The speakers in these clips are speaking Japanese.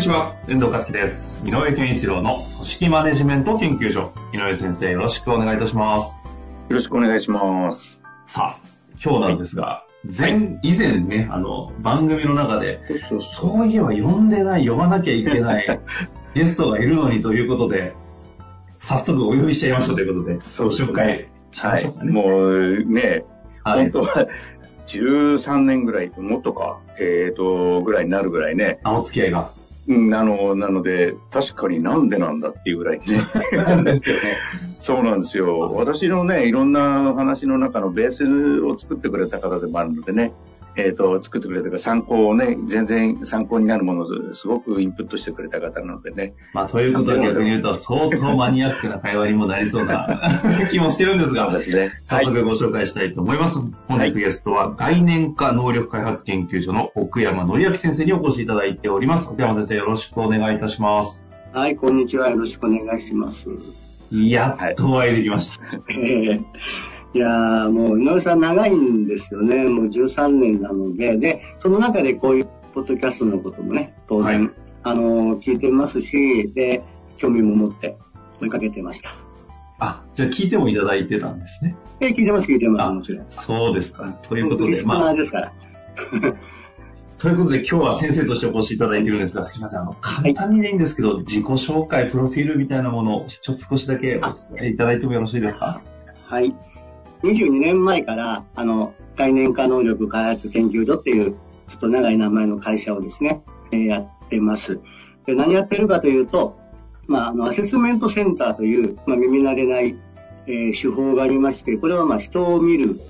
にちは、遠藤和樹です。井上健一郎の組織マネジメント研究所。井上先生、よろしくお願いいたします。よろしくお願いします。さあ、今日なんですが、前、以前ね、あの、番組の中で、そういえば呼んでない、呼ばなきゃいけない ゲストがいるのにということで、早速お呼びしちゃいましたということで、そう紹介しまはしょうかね。い。もうね、はい本当は13年ぐらい、もっとか、えっ、と、ぐらいになるぐらいね。あ、お付き合いが。うん、あの、なので、確かになんでなんだっていうぐらいね。ですよね。そうなんですよ。私のね、いろんな話の中のベースを作ってくれた方でもあるのでね、えっ、と、作ってくれた参考をね、全然参考になるものをすごくインプットしてくれた方なのでね。まあ、ということは逆に言うと、相当マニアックな会話にもなりそうな 気もしてるんですが、ですね。早速ご紹介したいと思います。本日ゲストは概念化能力開発研究所の奥山紀明先生にお越しいただいております。奥山先生よろしくお願いいたします。はい、こんにちは。よろしくお願いします。やっとお会いできました。えー いやーもう、井上さん長いんですよね。もう13年なので、で、その中でこういうポッドキャストのこともね、当然、はいあのー聞いてますし、で、興味も持って追いかけてました。あ、じゃあ聞いてもいただいてたんですね。えー聞いてます、聞いてまあす、もちろん。そうですか。ということで、まあ、ーですから。ということで今日は先生としてお越しいただいているんですが、すみません、あの、簡単にでいいんですけど、自己紹介、プロフィールみたいなものをちょっと少しだけお伝えいただいてもよろしいですか？はい。22年前から、あの、概念化能力開発研究所っていう、ちょっと長い名前の会社をですね、えーやってます。で、何やってるかというと、まあ、あの、アセスメントセンターという、まあ、耳慣れない、えー手法がありまして、これはまあ、人を見る、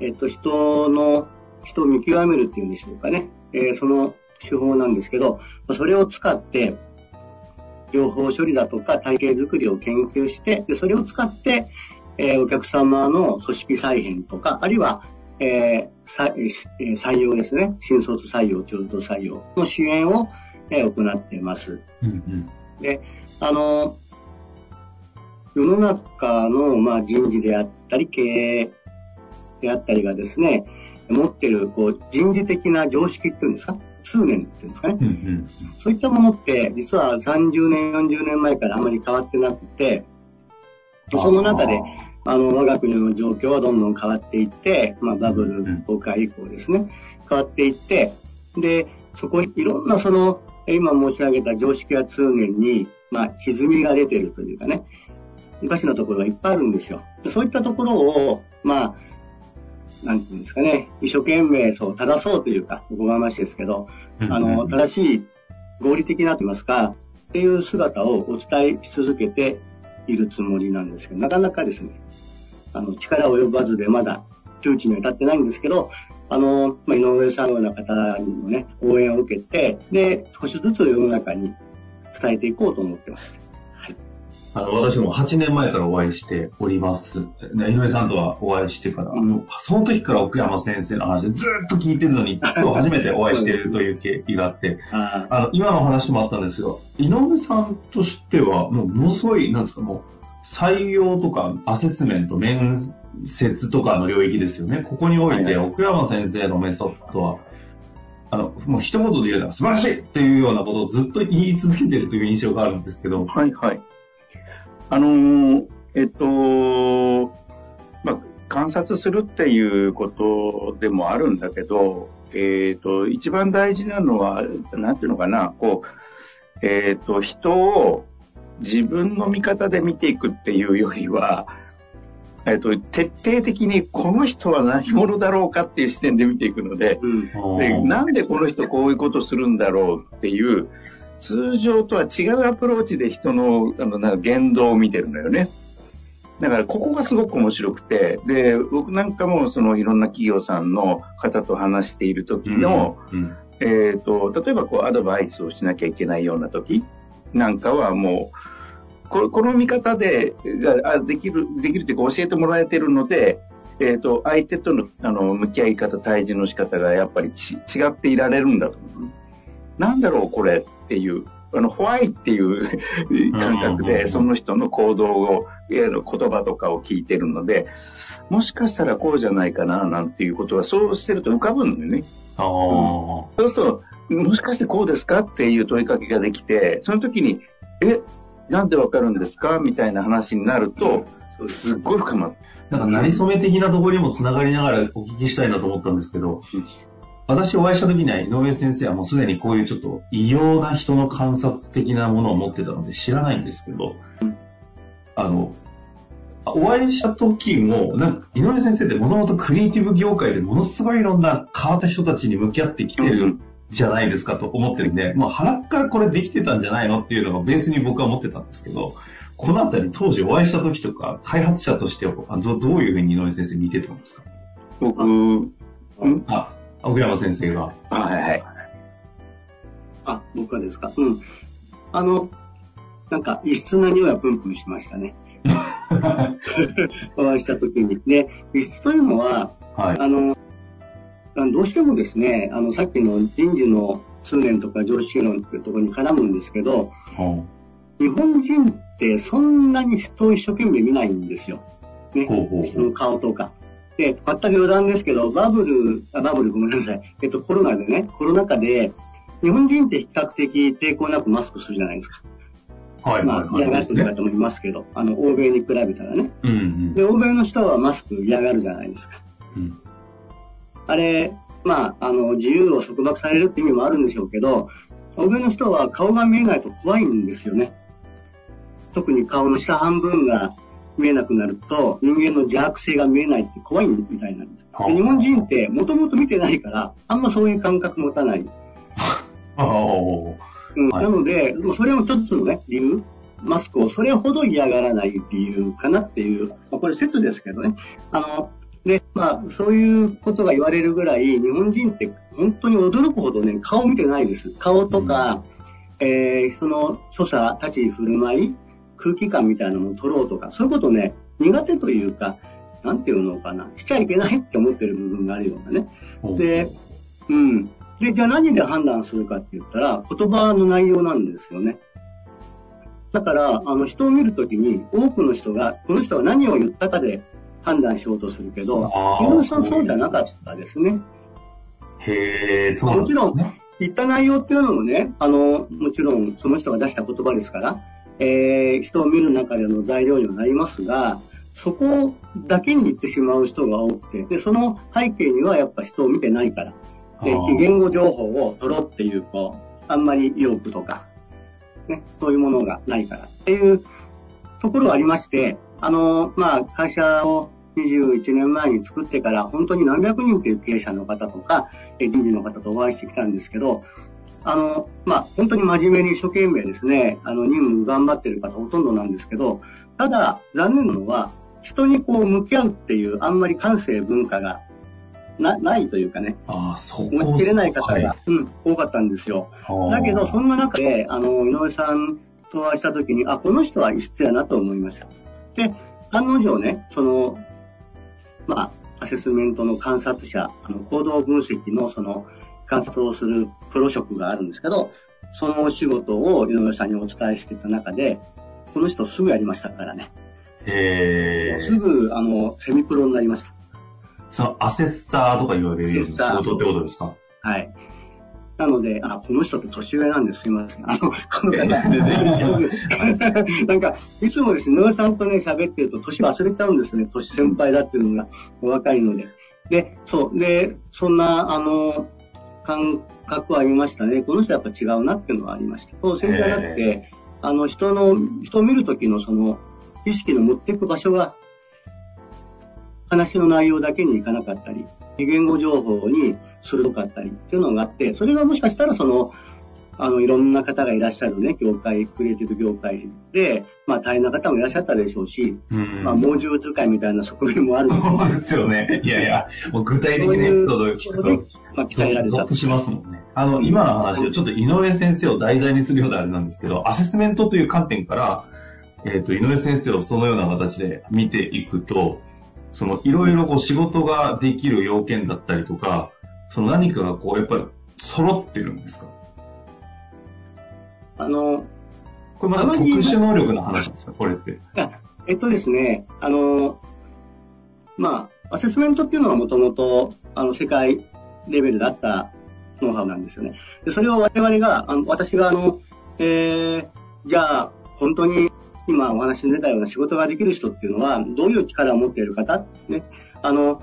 えっ、と、人の、人を見極めるっていうんでしょうかね。えーその手法なんですけど、それを使って、情報処理だとか体系づくりを研究して、でそれを使って、えーお客様の組織再編とか、あるいは、えー採用ですね。新卒採用、中途採用の支援を、えー行っています。うんで、あの、世の中の、まあ、人事であったり、経営であったりがですね、持ってる、こう、人事的な常識っていうんですか？通念っていうんですかね？うん。。うんそういったものって、実は30年、40年前からあまり変わってなくて、その中で、あの、我が国の状況はどんどん変わっていって、まあ、バブル崩壊以降ですね、変わっていって、で、そこにいろんなその、今申し上げた常識や通念に、まあ、歪みが出てるというかね、おかしなところがいっぱいあるんですよ。でそういったところを、まあ、なんていうんですかね、一生懸命そう、正そうというか、おこがましいですけど、うん。あの、正しい合理的なと言いますか、っていう姿をお伝えし続けているつもりなんですけど、なかなかですね、あの、力及ばずでまだ窮地には至ってないんですけど、あの、まあ、井上さんのような方にもね、応援を受けて、で、少しずつ世の中に伝えていこうと思ってます。はい。あの、私も8年前からお会いしております。ね井上さんとはお会いしてから、あのその時から奥山先生の話ずっと聞いてるのに、今日初めてお会いしているという経緯があって、ああの、今の話もあったんですけど、井上さんとしては、もう、ものすごい、なんですか、もう、採用とか、アセスメント、面接とかの領域ですよね。ここにおいて、はい奥山先生のメソッドは、あの、もう一言で言うのは素晴らしいっていうようなことをずっと言い続けてるという印象があるんですけど、はいはい。あのーえっと、まあ、観察するっていうことでもあるんだけど、えっと、一番大事なのは、なんていうのかな、こう、えっと、人を自分の見方で見ていくっていうよりは、えっと、徹底的にこの人は何者だろうかっていう視点で見ていくので、うん。で、なんでこの人こういうことするんだろうっていう、通常とは違うアプローチで人のあのなんか言動を見てるのよね。だからここがすごく面白くて、で、僕なんかもそのいろんな企業さんの方と話している時の、うんえっ、と、例えばこうアドバイスをしなきゃいけないような時なんかはもう、ここの見方であできる、できるというか教えてもらえてるので、えっ、と、相手とのあの向き合い方、対峙の仕方がやっぱりち違っていられるんだと思う。なんだろうこれっていう、あの、ホワイっていう感覚で、その人の行動を、言葉とかを聞いてるので、もしかしたらこうじゃないかな、なんていうことは、そうしてると浮かぶんだよね。あそうすると、もしかしてこうですかっていう問いかけができて、その時に、え、なんでわかるんですかみたいな話になると、すっごい深まる。なんか、なりそめ的なところにもつながりながらお聞きしたいなと思ったんですけど、私お会いした時には井上先生はもうすでにこういうちょっと異様な人の観察的なものを持ってたので知らないんですけど、あの、お会いした時も、なんか井上先生ってもともとクリエイティブ業界でものすごいいろんな変わった人たちに向き合ってきてるじゃないですかと思ってるんで、もう腹からこれできてたんじゃないのっていうのがベースに僕は思ってたんですけど、このあたり当時お会いした時とか、開発者としてはどどういうふうに井上先生見てたんですか？僕、あ、奥山先生が。はいはい。あ、僕はですか？うん。あの、なんか異質な匂いはプンプンしましたね。お会いした時に。で、異質というのは、はい、あの、どうしてもですね、あの、さっきの人事の通念とか常識論っていうところに絡むんですけど、日本人ってそんなに人を一生懸命見ないんですよ。ね。ほうほう人の顔とか。で、全く余談ですけど、バブル、あ、バブルごめんなさい。えっと、コロナでね、コロナ禍で、日本人って比較的抵抗なくマスクするじゃないですか。はい。まあ、嫌がってる方もいますけど、あの、欧米に比べたらね。うんうん、で、欧米の人はマスク嫌がるじゃないですか。うん、あれ、まあ、あの、自由を束縛されるって意味もあるんでしょうけど、欧米の人は顔が見えないと怖いんですよね。特に顔の下半分が見えなくなると、人間の邪悪性が見えないって怖いみたいなんです。で日本人ってもともと見てないから、あんまそういう感覚持たない。うん、なので、それも一つのね、理由。マスクをそれほど嫌がらない理由かなっていう、まあ、これ説ですけどね。あの、で、まあ、そういうことが言われるぐらい、日本人って本当に驚くほどね、顔見てないです。顔とか、うん、えー、その所作、立ち居振る舞い、空気感みたいなのを取ろうとか、そういうことね、苦手というか、なんていうのかな、しちゃいけないって思ってる部分があるようなね。で、うん。で、じゃあ何で判断するかって言ったら、言葉の内容なんですよね。だから、あの、人を見るときに、多くの人が、この人が何を言ったかで判断しようとするけど、井上さんそうじゃなかったですね。へえ、そうなんですね。もちろん、言った内容っていうのもね、あの、もちろんその人が出した言葉ですから、えー、人を見る中での材料にはなりますが、そこだけに言ってしまう人が多くて、で、その背景にはやっぱ人を見てないから、で、非言語情報を取ろうっていうと、あんまり意欲とか、ね、そういうものがないからっていうところがありまして、あの、まあ、会社を21年前に作ってから本当に何百人という経営者の方とか、人事の方とお会いしてきたんですけど、あの、まあ、本当に真面目に一生懸命ですね、あの、任務頑張ってる方ほとんどなんですけど、ただ、残念なのは、人にこう向き合うっていう、あんまり感性文化がなないというかね、あそう持ちきれない方が、はい、うん、多かったんですよ。だけど、そんな中で、あの、井上さんとお会いしたときに、あ、この人は異質やなと思いました。で、案の定ね、その、まあ、アセスメントの観察者、あの行動分析のその観察をするプロ職があるんですけど、そのお仕事を井上さんにお伝えしてた中で、この人すぐやりましたからね。へすぐ、あの、セミプロになりました。そのアセッサーとか言われる仕事ってことですか？はい。なので、あ、この人って年上なんですすいません。あの、この方、なんか、いつもですね、井上さんとね、喋ってると年忘れちゃうんですね。年先輩だっていうのがお若いので。で、そう。で、そんな、あの、感覚はありましたね。この人はやっぱ違うなっていうのはありました。そう、それじゃなくて、あの、人の、人を見るときのその、意識の持っていく場所が、話の内容だけにいかなかったり、言語情報に鋭かったりっていうのがあって、それがもしかしたらその、あの、いろんな方がいらっしゃるね、業界、クリエイティブ業界で、まあ大変な方もいらっしゃったでしょうし、うんまあ猛獣使いみたいな側面もあるそうですよね。いやいや、もう具体的なエピソードを聞くと、まあ鍛えられたゾッとしますもんね。あの、今の話をちょっと井上先生を題材にするようであれなんですけど、アセスメントという観点から、えっ、と、井上先生をそのような形で見ていくと、その、いろいろこう仕事ができる要件だったりとか、その何かがこう、やっぱり揃ってるんですか？あの、これまた特殊能力の話ですか？これって。えっとですね、あの、まあ、アセスメントっていうのはもともと、あの、世界レベルだったノウハウなんですよね。で、それを我々が、あの私があの、えー、じゃあ、本当に今お話に出たような仕事ができる人っていうのは、どういう力を持っている方？ね、あの、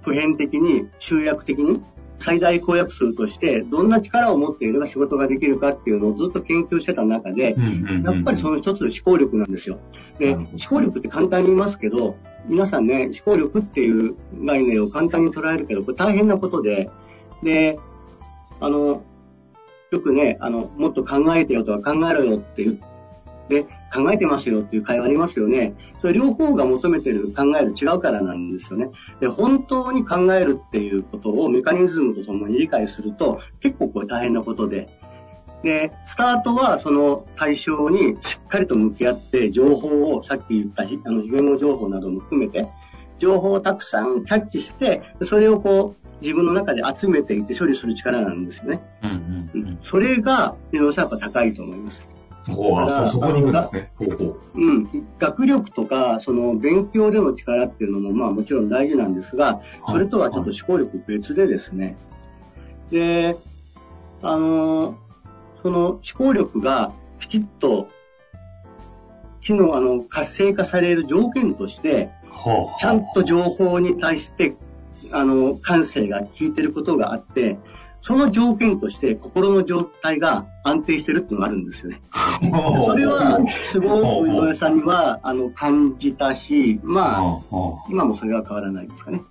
普遍的に、集約的に、最大公約数として、どんな力を持っていれば仕事ができるかっていうのをずっと研究してた中で、やっぱりその一つ思考力なんですよ。で、思考力って簡単に言いますけど、皆さんね、思考力っていう概念を簡単に捉えるけど、これ大変なことで、で、あの、よくね、あの、もっと考えてよとか考えろよって言って、考えてますよっていう会話ありますよね。それ両方が求めてる考える違うからなんですよね。で、本当に考えるっていうことをメカニズムとともに理解すると、結構これ大変なことで、で、スタートはその対象にしっかりと向き合って、情報を、さっき言ったあの非言語情報なども含めて、情報をたくさんキャッチして、それをこう、自分の中で集めていって処理する力なんですよね。うんうんうん。それが、井上さんやっぱ高いと思います。そそこに行くんですね。ほうほう。うん。学力とか、その勉強での力っていうのも、まあもちろん大事なんですが、それとはちょっと思考力別でですね。で、あの、その思考力がきちっと、機能、あの、活性化される条件として、ちゃんと情報に対して、あの、感性が効いてることがあって、その条件として心の状態が安定してるっていうのがあるんですよね。それは、すごく井上さんには、あの、感じたし、まあ、今もそれは変わらないですかね。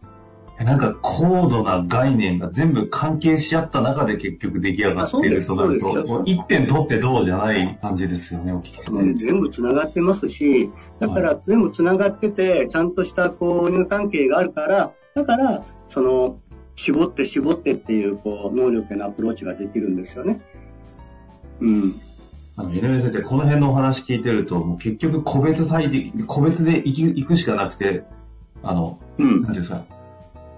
なんか高度な概念が全部関係し合った中で結局出来上がっているとなると、一点取ってどうじゃない感じですよね、お聞きして全部繋がってますし、だから全部繋がってて、ちゃんとしたこう、因果関係があるから、だから、その、絞って絞ってっていう、こう、能力へのアプローチができるんですよね。うん。あの、井上先生、この辺のお話聞いてると、もう結局個別最適、個別で行き行くしかなくて、あの、うんなんていうんですか、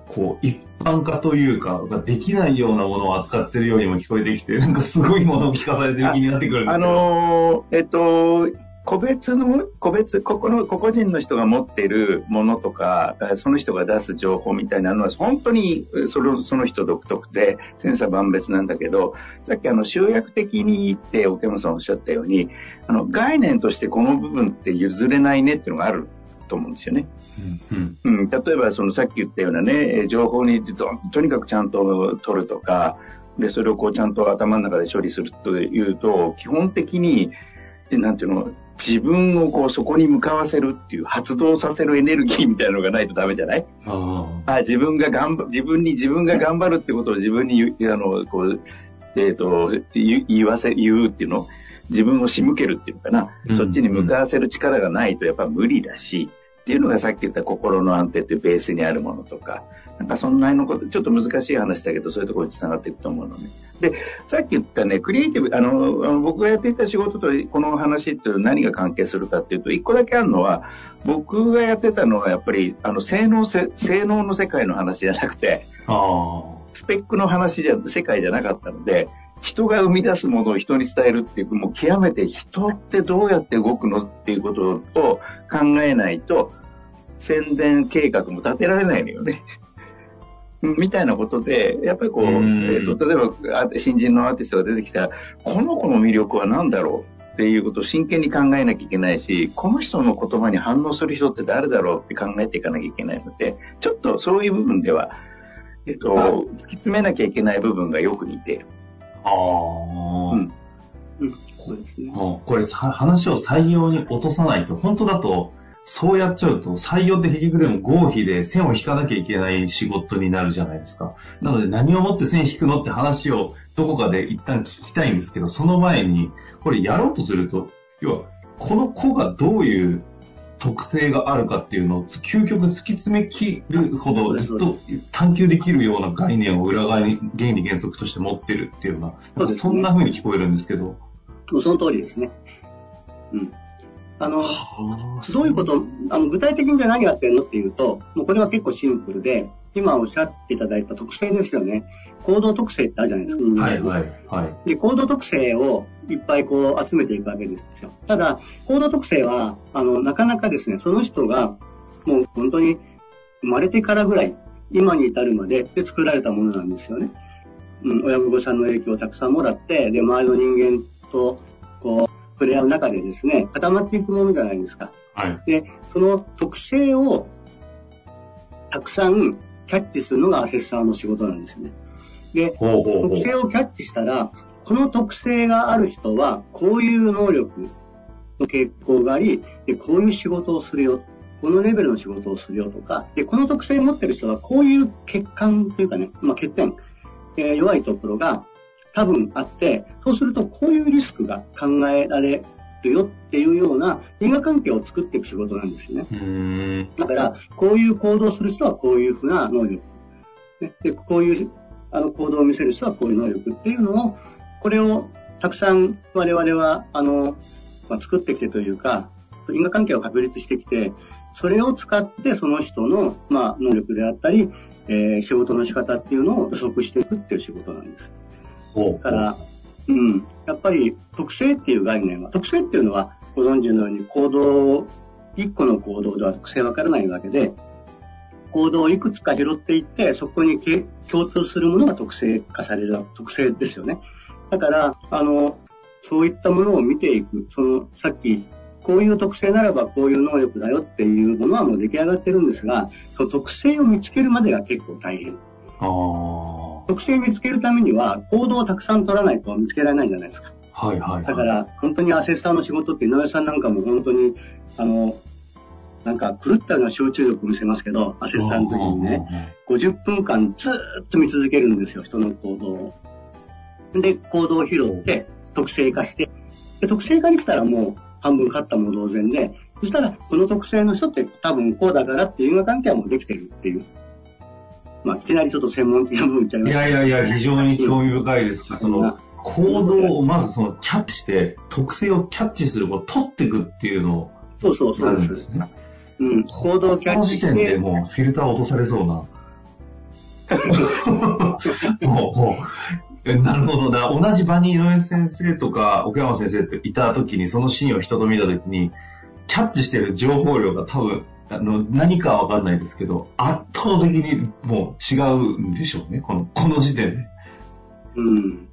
こう、一般化というか、ができないようなものを扱ってるようにも聞こえてきて、なんかすごいものを聞かされてる気になってくるんですあよ。のーえっと、個別の、個別、ここの、個々人の人が持っているものとか、えその人が出す情報みたいなのは、本当にそのその人独特で、千差万別なんだけど、さっきあの、集約的にって奥山さんおっしゃったように、あの、概念としてこの部分って譲れないねっていうのがあると思うんですよね。うん。うん、例えばそのさっき言ったようなね、えー情報にととにかくちゃんと取るとか、で、それをこうちゃんと頭の中で処理するというと、基本的に、えなんていうの、自分をこうそこに向かわせるっていう発動させるエネルギーみたいなのがないとダメじゃない？ああ自分が頑張、自分に自分が頑張るってことを自分にあの、こう、えっ、と、言言わせ、言うっていうの？自分を仕向けるっていうのかな、うん。そっちに向かわせる力がないとやっぱ無理だし、っていうのがさっき言った心の安定っていうベースにあるものとか、なんかそんなのこと、ちょっと難しい話だけど、そういうところに繋がっていくと思うのね。で、さっき言ったね、クリエイティブ、あの、僕がやっていた仕事とこの話っていうのは何が関係するかっていうと、一個だけあるのは、僕がやってたのはやっぱり、あの、性能せ、性能の世界の話じゃなくて、スペックの話じゃ、世界じゃなかったので、人が生み出すものを人に伝えるっていう、もう極めて人ってどうやって動くのっていうことを考えないと、宣伝計画も立てられないのよね。みたいなことで、やっぱりこう、えうんーと例えばあ新人のアーティストが出てきたら、この子の魅力は何だろうっていうことを真剣に考えなきゃいけないし、この人の言葉に反応する人って誰だろうって考えていかなきゃいけないので、ちょっとそういう部分では、えっ、と、突き詰めなきゃいけない部分がよく似ている。あ。ああ。うんうん。そうですね。もうこれさ話を採用に落とさないと、本当だと、そうやっちゃうと、採用って結局でも合否で線を引かなきゃいけない仕事になるじゃないですか。なので何をもって線引くのって話をどこかで一旦聞きたいんですけど、その前に、これやろうとすると、要は、この子がどういう特性があるかっていうのを究極突き詰めきるほどずっと探求できるような概念を裏側に原理原則として持ってるっていうような、そんな風に聞こえるんですけど。その通りですね。うん。あの、どういうこと、あの具体的にじゃ何やってんのっていうと、もうこれは結構シンプルで、今おっしゃっていただいた特性ですよね。行動特性ってあるじゃないですか。はいはいはい。で、行動特性をいっぱいこう集めていくわけですよ。ただ、行動特性は、あの、なかなかですね、その人がもう本当に生まれてからぐらい、今に至るまでで作られたものなんですよね。うん、親御さんの影響をたくさんもらって、で、周りの人間と、こう、触れ合う中でですね、固まっていくものじゃないですか。はい。で、その特性をたくさんキャッチするのがアセッサーの仕事なんですよね。で、特性をキャッチしたら、この特性がある人は、こういう能力の傾向があり、で、こういう仕事をするよ。このレベルの仕事をするよとか、で、この特性を持ってる人は、こういう欠陥というかね、まあ、欠点、えー、弱いところが多分あって、そうするとこういうリスクが考えられるよっていうような因果関係を作っていく仕事なんですよね。だから、こういう行動する人はこういうふうな能力。で、こういうあの行動を見せる人はこういう能力っていうのを、これをたくさん我々は、あの、まあ、作ってきてというか、因果関係を確立してきて、それを使ってその人の、まあ、能力であったり、えー、仕事の仕方っていうのを予測していくっていう仕事なんです。だから、うん、やっぱり特性っていう概念は、特性っていうのはご存知のように行動、一個の行動では特性わからないわけで、行動をいくつか拾っていって、そこに共通するものが特性化される特性ですよね。だから、あの、そういったものを見ていく、その、さっき、こういう特性ならばこういう能力だよっていうものはもう出来上がってるんですが、その特性を見つけるまでが結構大変。特性見つけるためには行動をたくさん取らないと見つけられないじゃないですか。はいはい、はい、だから、本当にアセッサーの仕事って井上さんなんかも本当に、あの、なんか狂ったような集中力を見せますけど、アセッサーの時にね、50分間ずっと見続けるんですよ、人の行動を。で、行動を拾って、特性化して、で特性化に来たらもう半分勝ったも同然で、そしたら、この特性の人って多分こうだからっていう因果関係はもうできてるっていう。まあ、いきなりちょっと専門的な部分ちゃいますいやいやいや、非常に興味深いですし、その、行動をまずそのキャッチして、特性をキャッチする、こう取っていくっていうのを、そうそうそうです。ね。うん、行動をキャッチして。この時点でもうフィルター落とされそうな。もう、もう、なるほどな。同じ場に井上先生とか奥山先生っていた時に、そのシーンを人と見た時に、キャッチしてる情報量が多分、あの、何かはわかんないですけど、圧倒的にもう違うんでしょうね。この、この時点で。うん。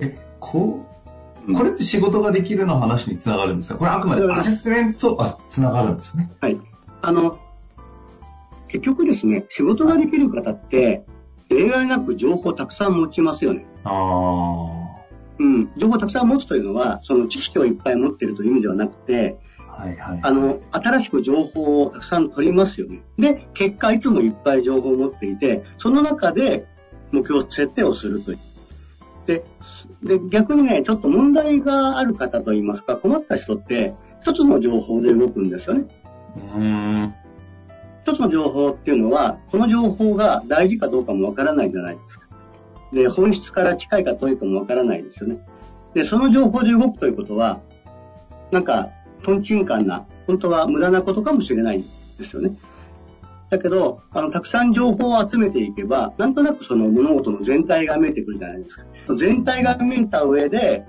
え、こう、これって仕事ができるの話につながるんですか？これあくまでアセスメント、あ、つながるんですね。はい。あの、結局ですね、仕事ができる方って、例外なく情報をたくさん持ちますよね。ああ。うん。情報をたくさん持つというのは、その知識をいっぱい持っているという意味ではなくて、はいはい。あの、新しく情報をたくさん取りますよね。で、結果いつもいっぱい情報を持っていて、その中で目標設定をするという。で、で逆にね、ちょっと問題がある方といいますか、困った人って、一つの情報で動くんですよね。うん一つの情報っていうのは、この情報が大事かどうかもわからないじゃないですか。で、本質から近いか遠いかもわからないですよね。で、その情報で動くということは、なんか、トンチンカンな、本当は無駄なことかもしれないんですよね。だけど、あの、たくさん情報を集めていけば、なんとなくその物事の全体が見えてくるじゃないですか。全体が見えた上で、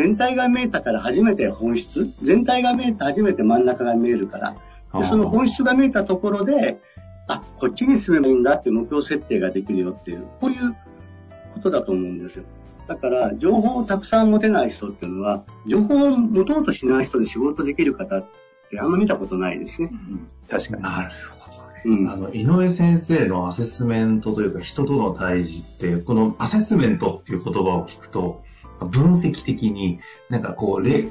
全体が見えたから初めて本質、全体が見えて初めて真ん中が見えるから、でその本質が見えたところで、あ、こっちに進めばいいんだって目標設定ができるよっていう、こういうことだと思うんですよ。だから、情報をたくさん持てない人っていうのは、情報を持とうとしない人で仕事できる方ってあんま見たことないですね。うん、確かに。なるほどね。うん、あの、井上先生のアセスメントというか、人との対峙って、このアセスメントっていう言葉を聞くと、分析的に、なんかこう、れ、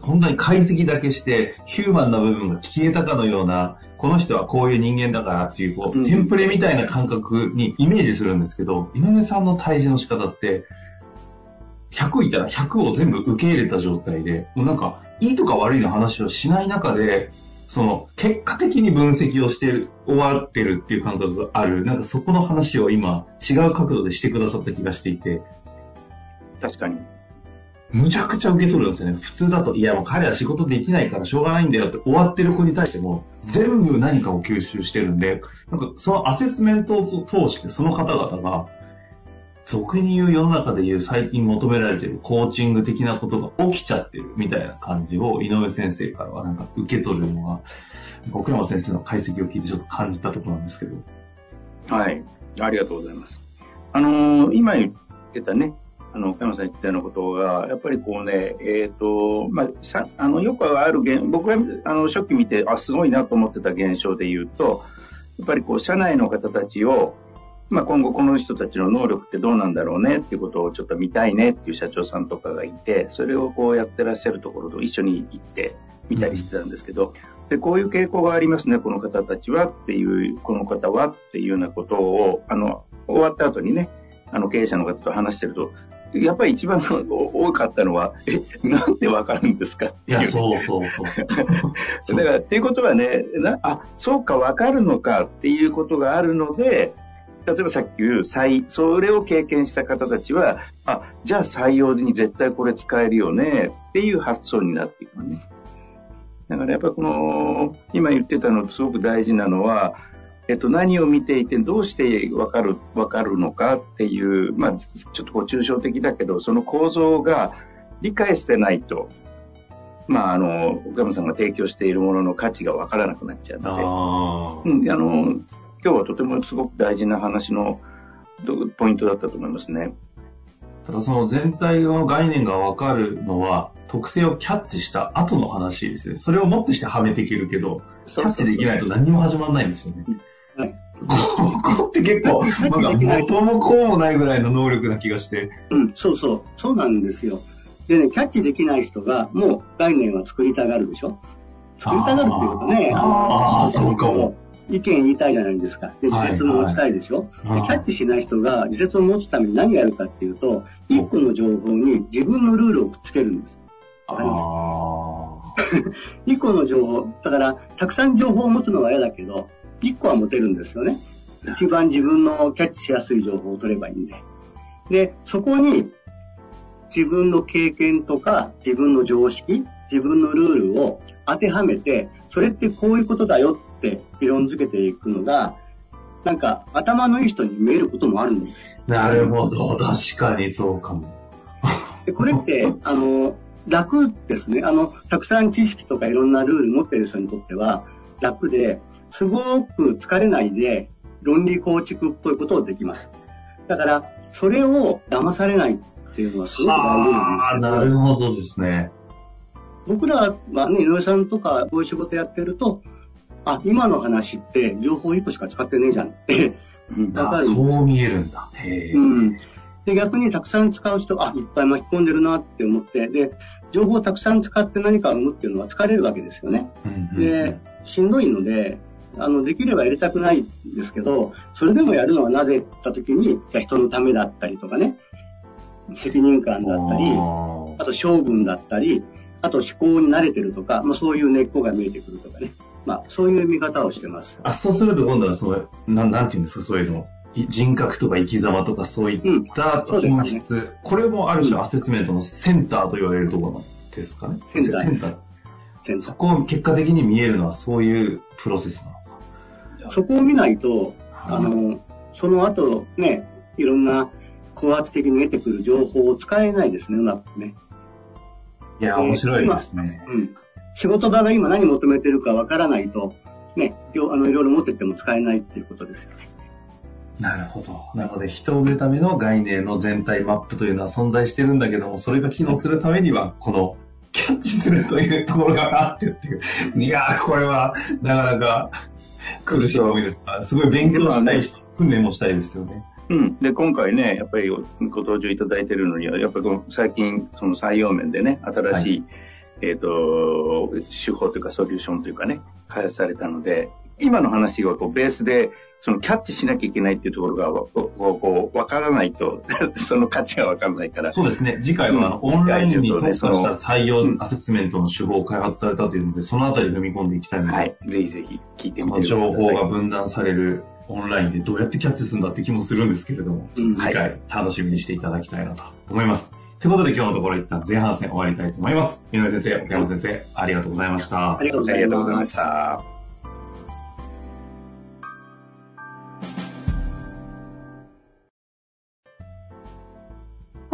本当に解析だけして、ヒューマンな部分が消えたかのような、この人はこういう人間だからっていう、こう、テンプレみたいな感覚にイメージするんですけど、井上さんの対峙の仕方って、100いたら100を全部受け入れた状態で、もうなんか、いいとか悪いの話をしない中で、その、結果的に分析をしてる、終わってるっていう感覚がある、なんかそこの話を今、違う角度でしてくださった気がしていて。確かに。むちゃくちゃ受け取るんですよね。普通だと、いやもう彼は仕事できないからしょうがないんだよって終わってる子に対しても、全部何かを吸収してるんで、なんかそのアセスメントを通してその方々が、俗に言う世の中で言う最近求められてるコーチング的なことが起きちゃってるみたいな感じを井上先生からはなんか受け取るのが、奥山先生の解析を聞いてちょっと感じたところなんですけど。はい。ありがとうございます。あのー、今言ってたね、あの、岡山さん言ったようなことが、やっぱりこうね、えっ、ー、と、まあ、さあの、よくある現、僕が、あの、初期見て、あ、すごいなと思ってた現象で言うと、やっぱりこう、社内の方たちを、まあ、今後この人たちの能力ってどうなんだろうねっていうことをちょっと見たいねっていう社長さんとかがいて、それをこうやってらっしゃるところと一緒に行って見たりしてたんですけど、で、こういう傾向がありますね、この方たちはっていう、この方はっていうようなことを、あの、終わった後にね、あの経営者の方と話してると、やっぱり一番多かったのは、え、なんでわかるんですか？っていう。いや、そうそうそう。だから、っていうことはね、あ、そうか、わかるのかっていうことがあるので、例えばさっき言う採、それを経験した方たちは、あ、じゃあ採用に絶対これ使えるよねっていう発想になっていくのね。だからやっぱこの、今言ってたのすごく大事なのは、えっと、何を見ていてどうしてわかる、わかるのかっていう、まあ、ちょっとこう抽象的だけど、その構造が理解してないと、まあ、あの、岡山さんが提供しているものの価値がわからなくなっちゃうので、うん、あの、今日はとてもすごく大事な話のポイントだったと思いますね。ただその全体の概念がわかるのは、特性をキャッチした後の話ですね。それをもってしてはめていけるけど、キャッチできないと何も始まらないんですよね。はい。ここって結構、なんか元もこうもないぐらいの能力な気がして。うん、そうそう。そうなんですよ。でね、キャッチできない人が、もう概念は作りたがるでしょ？作りたがるっていうかね、ああ、そうかも。意見言いたいじゃないですか。で、自説も持ちたいでしょ、はいはい、でキャッチしない人が自説を持つために何やるかっていうと、一個の情報に自分のルールをくっつけるんです。わかります一個の情報、だから、たくさん情報を持つのは嫌だけど、一個は持てるんですよね。一番自分のキャッチしやすい情報を取ればいいんで。で、そこに自分の経験とか自分の常識、自分のルールを当てはめて、それってこういうことだよって理論づけていくのが、なんか頭のいい人に見えることもあるんです。なるほど。確かにそうかも。でこれって、あの、楽ですね。あの、たくさん知識とかいろんなルール持ってる人にとっては楽で、すごく疲れないで論理構築っぽいことをできます。だから、それを騙されないっていうのはすごく大事なんですけど。なるほどですね。僕らはね、井上さんとかこういう仕事やってると、あ、今の話って情報1個しか使ってねえじゃんってわかるそう見えるんだ。へうん。で、逆にたくさん使う人、あ、いっぱい巻き込んでるなって思って、で、情報をたくさん使って何かを生むっていうのは疲れるわけですよね。うんうん、で、しんどいので、あの、できればやりたくないんですけど、それでもやるのはなぜった時に、人のためだったりとかね、責任感だったり、あと性分だったり、あと思考に慣れてるとか、まあそういう根っこが見えてくるとかね。まあそういう見方をしてます。あ、そうすると今度はそう、なん、なんていうんですか、そういうの。人格とか生き様とかそういった本質、うんね、これもある種アセスメントのセンターと言われるところですかね。センター。センター。そこを結果的に見えるのはそういうプロセスな。そこを見ないと、あの、その後ね、いろんな高圧的に得てくる情報を使えないですね、うまくね。いや、面白いですね。うん。仕事場が今何求めてるかわからないと、ね、あのいろいろ持ってっても使えないっていうことですよね。なるほど。なので、人を売るための概念の全体マップというのは存在してるんだけども、それが機能するためには、この、キャッチするというところがあってっていう。いやー、これは、なかなか苦しい思いです。すごい勉強したい、訓練もしたいですよね。うん。で、今回ね、やっぱりご登場いただいているのには、やっぱり最近、その採用面でね、新しい、はい、えっ、ー、と、手法というかソリューションというかね、開発されたので、今の話がこうベースで、そのキャッチしなきゃいけないっていうところが、こう、こう分からないと、その価値が分からないから。そうですね。次回は、あの、オンラインに特化した採用アセスメントの手法を開発されたというので、そのあたり踏み込んでいきたいので。はい。ぜひぜひ聞いてみてください。情報が分断されるオンラインでどうやってキャッチするんだって気もするんですけれども、次回楽しみにしていただきたいなと思います。ということで今日のところ一旦前半戦終わりたいと思います。井上先生、奥山先生、ありがとうございました。ありがとうございました。